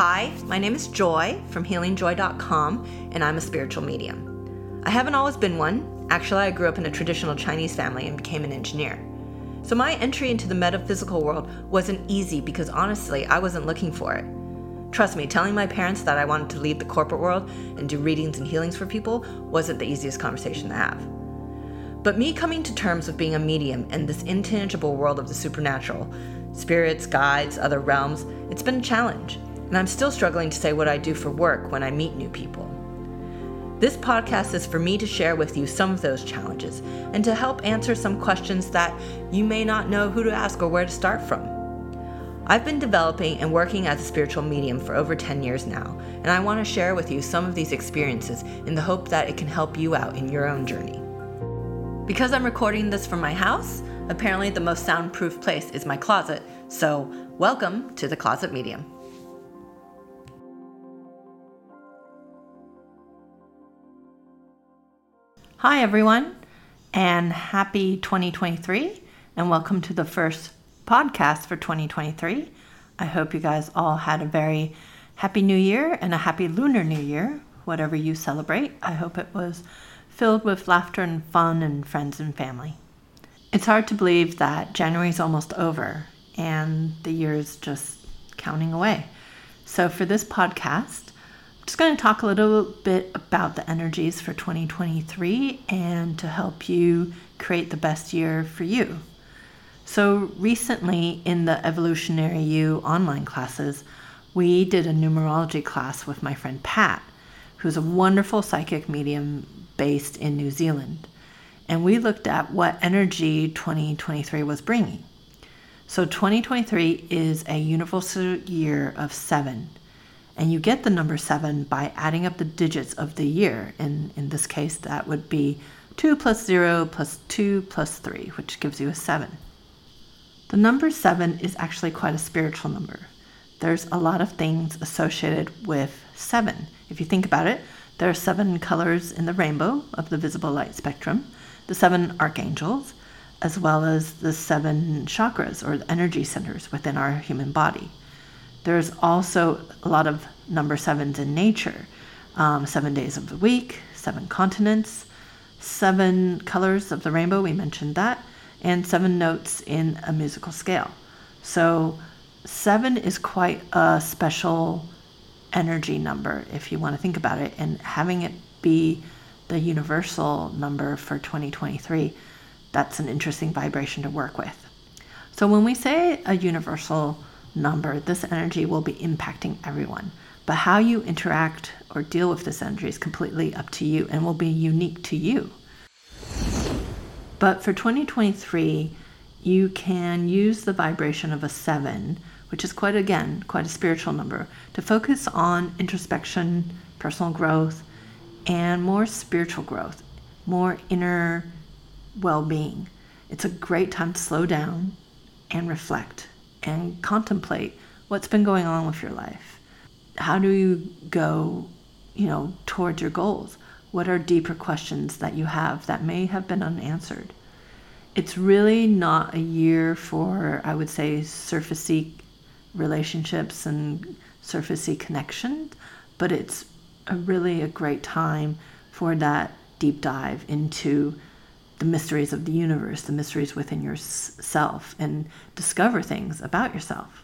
Hi, my name is Joy from healingjoy.com, and I'm a spiritual medium. I haven't always been one. Actually, I grew up in a traditional Chinese family and became an engineer. So my entry into the metaphysical world wasn't easy because honestly, I wasn't looking for it. Trust me, telling my parents that I wanted to leave the corporate world and do readings and healings for people wasn't the easiest conversation to have. But me coming to terms with being a medium in this intangible world of the supernatural, spirits, guides, other realms, it's been a challenge. And I'm still struggling to say what I do for work when I meet new people. This podcast is for me to share with you some of those challenges and to help answer some questions that you may not know who to ask or where to start from. I've been developing and working as a spiritual medium for over 10 years now, and I want to share with you some of these experiences in the hope that it can help you out in your own journey. Because I'm recording this from my house, apparently the most soundproof place is my closet, so welcome to the Closet Medium. Hi, everyone, and happy 2023, and welcome to the first podcast for 2023. I hope you guys all had a very happy new year and a happy lunar new year, whatever you celebrate. I hope it was filled with laughter and fun and friends and family. It's hard to believe that January is almost over and the year is just counting away. So, for this podcast, just going to talk a little bit about the energies for 2023 and to help you create the best year for you. So, recently in the Evolutionary You online classes, we did a numerology class with my friend Pat, who's a wonderful psychic medium based in New Zealand. And we looked at what energy 2023 was bringing. So, 2023 is a universal year of seven. And you get the number seven by adding up the digits of the year. And in this case, that would be 2 plus 0 plus 2 plus 3, which gives you a 7. The number seven is actually quite a spiritual number. There's a lot of things associated with seven. If you think about it, there are seven colors in the rainbow of the visible light spectrum, the seven archangels, as well as the seven chakras or the energy centers within our human body. There's also a lot of number sevens in nature um, seven days of the week, seven continents, seven colors of the rainbow, we mentioned that, and seven notes in a musical scale. So, seven is quite a special energy number if you want to think about it, and having it be the universal number for 2023, that's an interesting vibration to work with. So, when we say a universal number, this energy will be impacting everyone. But how you interact or deal with this energy is completely up to you and will be unique to you. But for 2023, you can use the vibration of a seven, which is quite, again, quite a spiritual number, to focus on introspection, personal growth, and more spiritual growth, more inner well being. It's a great time to slow down and reflect and contemplate what's been going on with your life. How do you go, you know, towards your goals? What are deeper questions that you have that may have been unanswered? It's really not a year for, I would say, surfacey relationships and surfacey connections, but it's a really a great time for that deep dive into the mysteries of the universe, the mysteries within yourself, and discover things about yourself.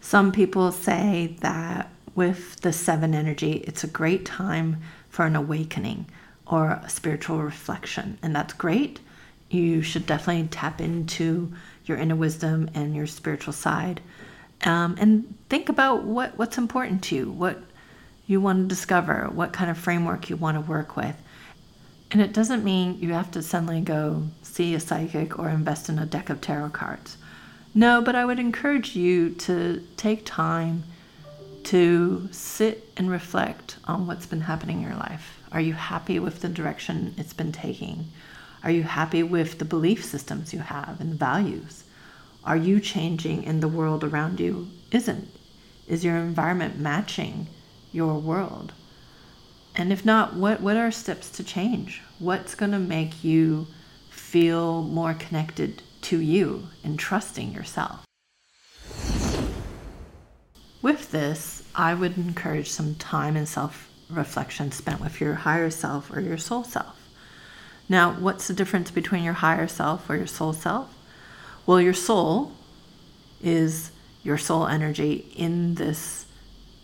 Some people say that with the seven energy, it's a great time for an awakening or a spiritual reflection. And that's great. You should definitely tap into your inner wisdom and your spiritual side. Um, and think about what, what's important to you, what you want to discover, what kind of framework you want to work with. And it doesn't mean you have to suddenly go see a psychic or invest in a deck of tarot cards. No, but I would encourage you to take time to sit and reflect on what's been happening in your life. Are you happy with the direction it's been taking? Are you happy with the belief systems you have and the values? Are you changing and the world around you isn't? Is your environment matching your world? And if not, what, what are steps to change? What's going to make you feel more connected to you and trusting yourself? with this, I would encourage some time and self reflection spent with your higher self or your soul self. Now, what's the difference between your higher self or your soul self? Well, your soul is your soul energy in this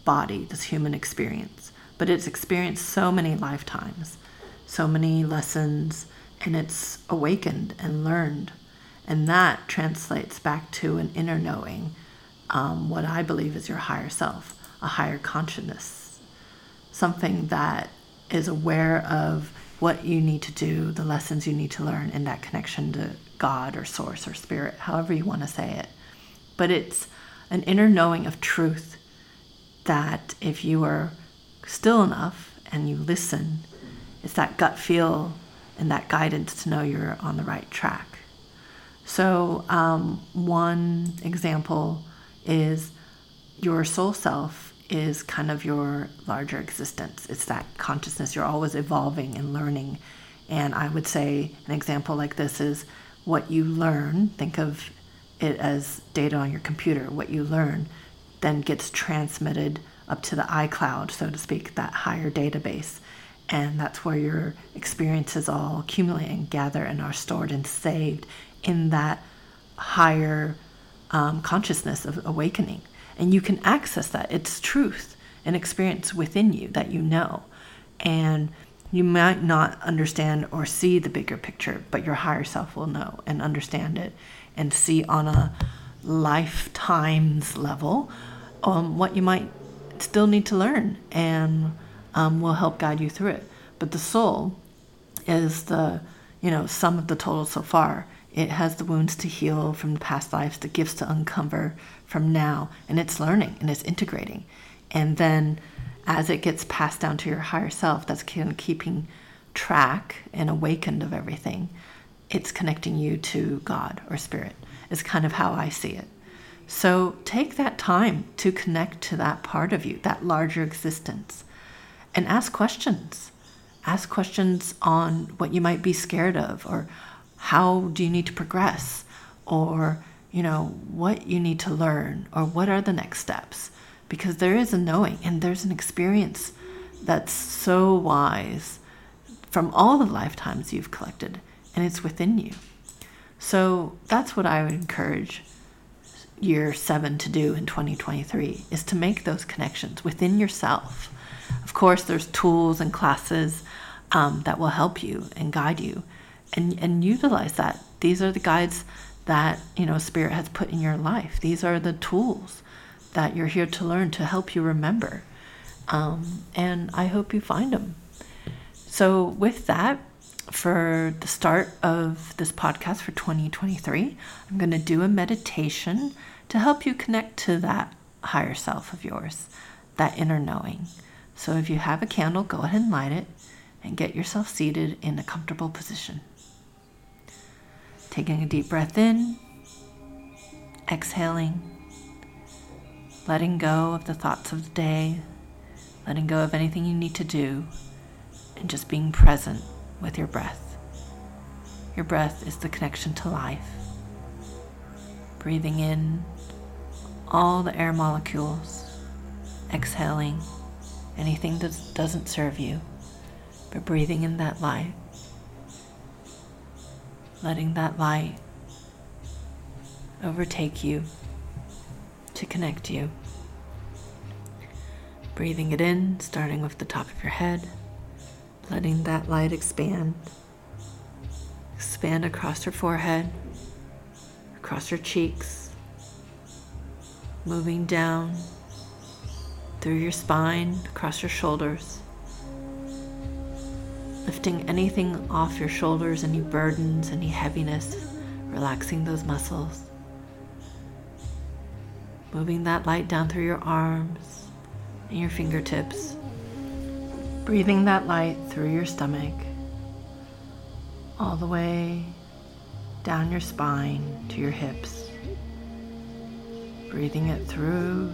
body, this human experience, but it's experienced so many lifetimes, so many lessons, and it's awakened and learned. And that translates back to an inner knowing, um, what I believe is your higher self, a higher consciousness, something that is aware of what you need to do, the lessons you need to learn in that connection to God or source or spirit, however you want to say it. But it's an inner knowing of truth that if you are still enough and you listen, it's that gut feel and that guidance to know you're on the right track. So, um, one example is your soul self is kind of your larger existence. It's that consciousness. You're always evolving and learning. And I would say an example like this is what you learn, think of it as data on your computer. What you learn then gets transmitted up to the iCloud, so to speak, that higher database. And that's where your experiences all accumulate and gather and are stored and saved in that higher um, consciousness of awakening and you can access that. It's truth and experience within you that you know. And you might not understand or see the bigger picture, but your higher self will know and understand it and see on a lifetimes level um, what you might still need to learn and um, will help guide you through it. But the soul is the, you know, sum of the total so far. It has the wounds to heal from the past lives, the gifts to uncover from now, and it's learning and it's integrating. And then as it gets passed down to your higher self, that's keeping track and awakened of everything, it's connecting you to God or spirit, is kind of how I see it. So take that time to connect to that part of you, that larger existence, and ask questions. Ask questions on what you might be scared of or how do you need to progress or you know what you need to learn or what are the next steps because there is a knowing and there's an experience that's so wise from all the lifetimes you've collected and it's within you so that's what i would encourage year 7 to do in 2023 is to make those connections within yourself of course there's tools and classes um, that will help you and guide you and and utilize that. These are the guides that you know spirit has put in your life. These are the tools that you're here to learn to help you remember. Um, and I hope you find them. So with that, for the start of this podcast for 2023, I'm going to do a meditation to help you connect to that higher self of yours, that inner knowing. So if you have a candle, go ahead and light it and get yourself seated in a comfortable position. Taking a deep breath in, exhaling, letting go of the thoughts of the day, letting go of anything you need to do, and just being present with your breath. Your breath is the connection to life. Breathing in all the air molecules, exhaling anything that doesn't serve you, but breathing in that light, letting that light overtake you to connect you. Breathing it in, starting with the top of your head, letting that light expand. Expand across your forehead, across your cheeks, moving down through your spine, across your shoulders lifting anything off your shoulders, any burdens, any heaviness, relaxing those muscles. Moving that light down through your arms and your fingertips. Breathing that light through your stomach, all the way down your spine to your hips. Breathing it through,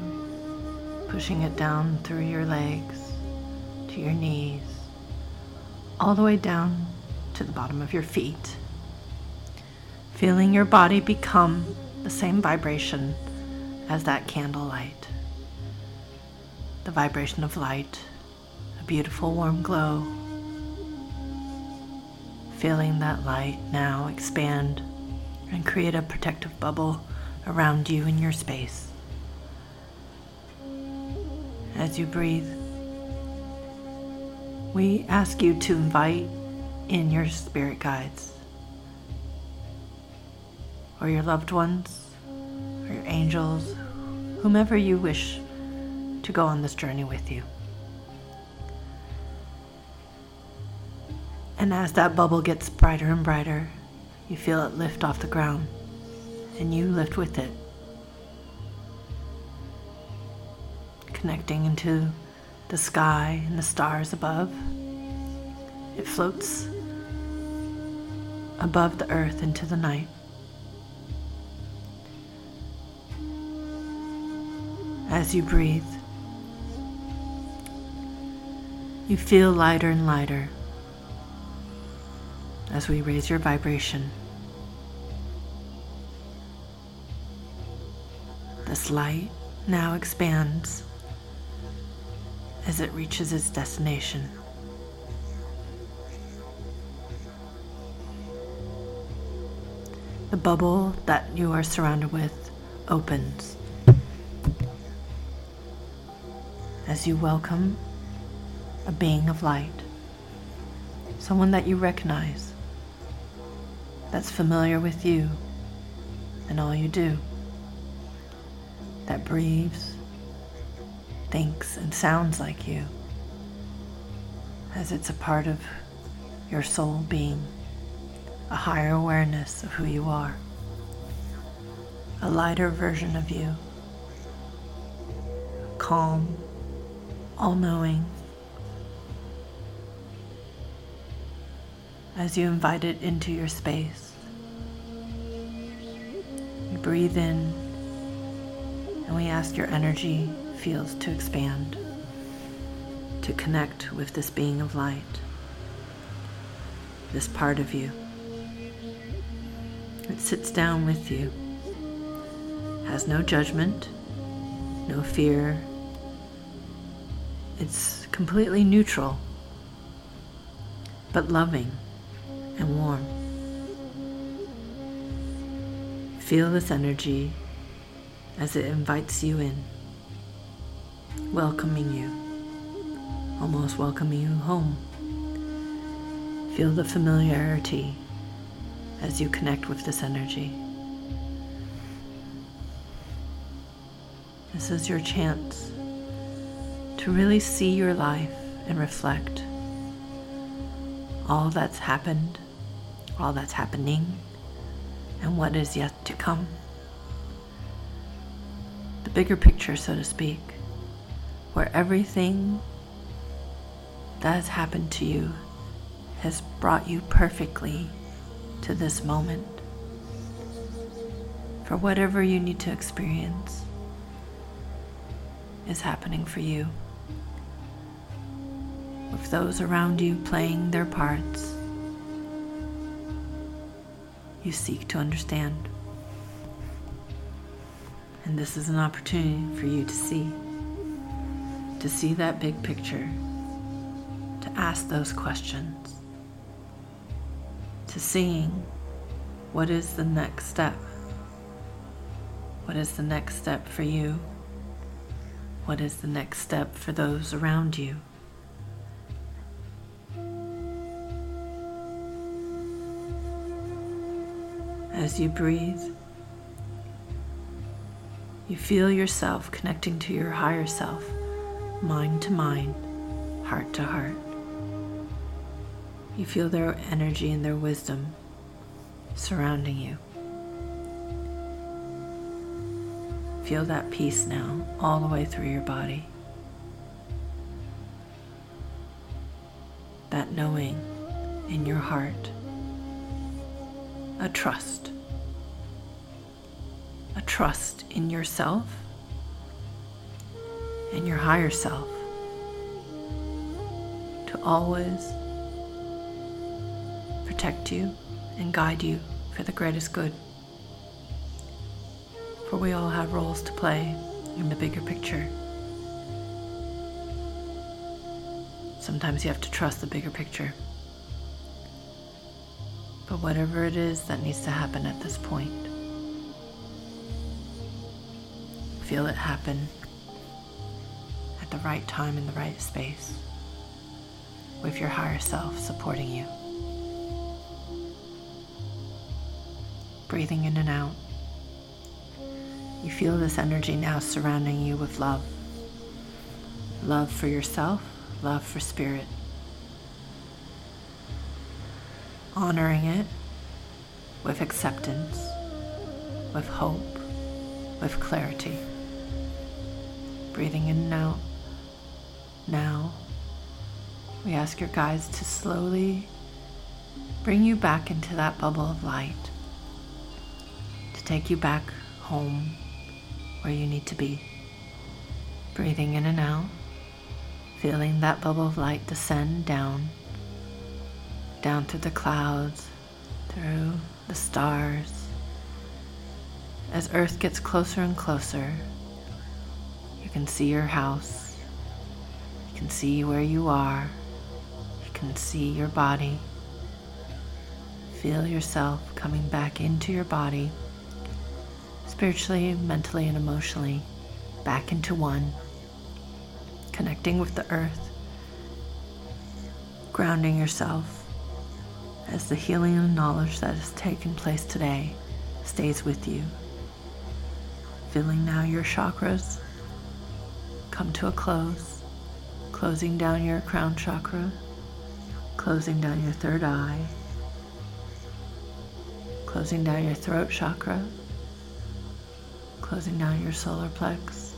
pushing it down through your legs to your knees all the way down to the bottom of your feet. Feeling your body become the same vibration as that candlelight. the vibration of light, a beautiful warm glow. Feeling that light now expand and create a protective bubble around you in your space. As you breathe, we ask you to invite in your spirit guides or your loved ones or your angels, whomever you wish to go on this journey with you. And as that bubble gets brighter and brighter, you feel it lift off the ground and you lift with it, connecting into the sky and the stars above. It floats above the earth into the night. As you breathe, you feel lighter and lighter as we raise your vibration. This light now expands as it reaches its destination. The bubble that you are surrounded with opens as you welcome a being of light, someone that you recognize, that's familiar with you and all you do, that breathes, thinks, and sounds like you, as it's a part of your soul being, a higher awareness of who you are, a lighter version of you, calm, all knowing. As you invite it into your space, you breathe in, and we ask your energy fields to expand, to connect with this being of light, this part of you. It sits down with you, has no judgment, no fear. It's completely neutral, but loving and warm. Feel this energy as it invites you in, welcoming you, almost welcoming you home. Feel the familiarity as you connect with this energy. This is your chance to really see your life and reflect all that's happened, all that's happening, and what is yet to come. The bigger picture, so to speak, where everything that has happened to you has brought you perfectly to this moment for whatever you need to experience is happening for you. With those around you playing their parts, you seek to understand. And this is an opportunity for you to see, to see that big picture, to ask those questions to seeing what is the next step. What is the next step for you? What is the next step for those around you? As you breathe, you feel yourself connecting to your higher self, mind to mind, heart to heart. You feel their energy and their wisdom surrounding you. Feel that peace now all the way through your body. That knowing in your heart. A trust. A trust in yourself and your higher self to always protect you and guide you for the greatest good. For we all have roles to play in the bigger picture. Sometimes you have to trust the bigger picture. But whatever it is that needs to happen at this point, feel it happen at the right time in the right space with your higher self supporting you. Breathing in and out. You feel this energy now surrounding you with love. Love for yourself, love for spirit. Honoring it with acceptance, with hope, with clarity. Breathing in and out. Now, we ask your guides to slowly bring you back into that bubble of light, to take you back home where you need to be. Breathing in and out, feeling that bubble of light descend down, down through the clouds, through the stars. As Earth gets closer and closer, can see your house, you can see where you are, you can see your body. Feel yourself coming back into your body spiritually, mentally, and emotionally back into one, connecting with the earth, grounding yourself as the healing and knowledge that has taken place today stays with you. Feeling now your chakras come to a close, closing down your crown chakra, closing down your third eye, closing down your throat chakra. Closing down your solar plex,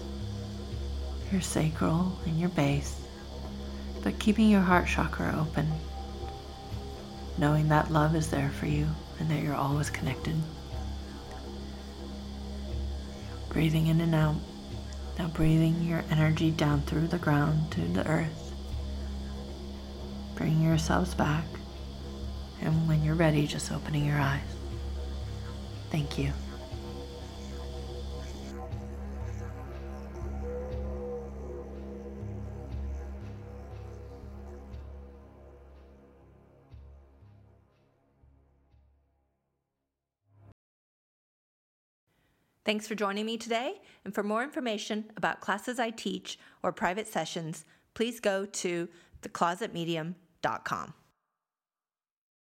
your sacral, and your base, but keeping your heart chakra open, knowing that love is there for you and that you're always connected. Breathing in and out. Now breathing your energy down through the ground to the earth. Bring yourselves back. And when you're ready, just opening your eyes. Thank you. Thanks for joining me today. And for more information about classes I teach or private sessions, please go to theclosetmedium.com.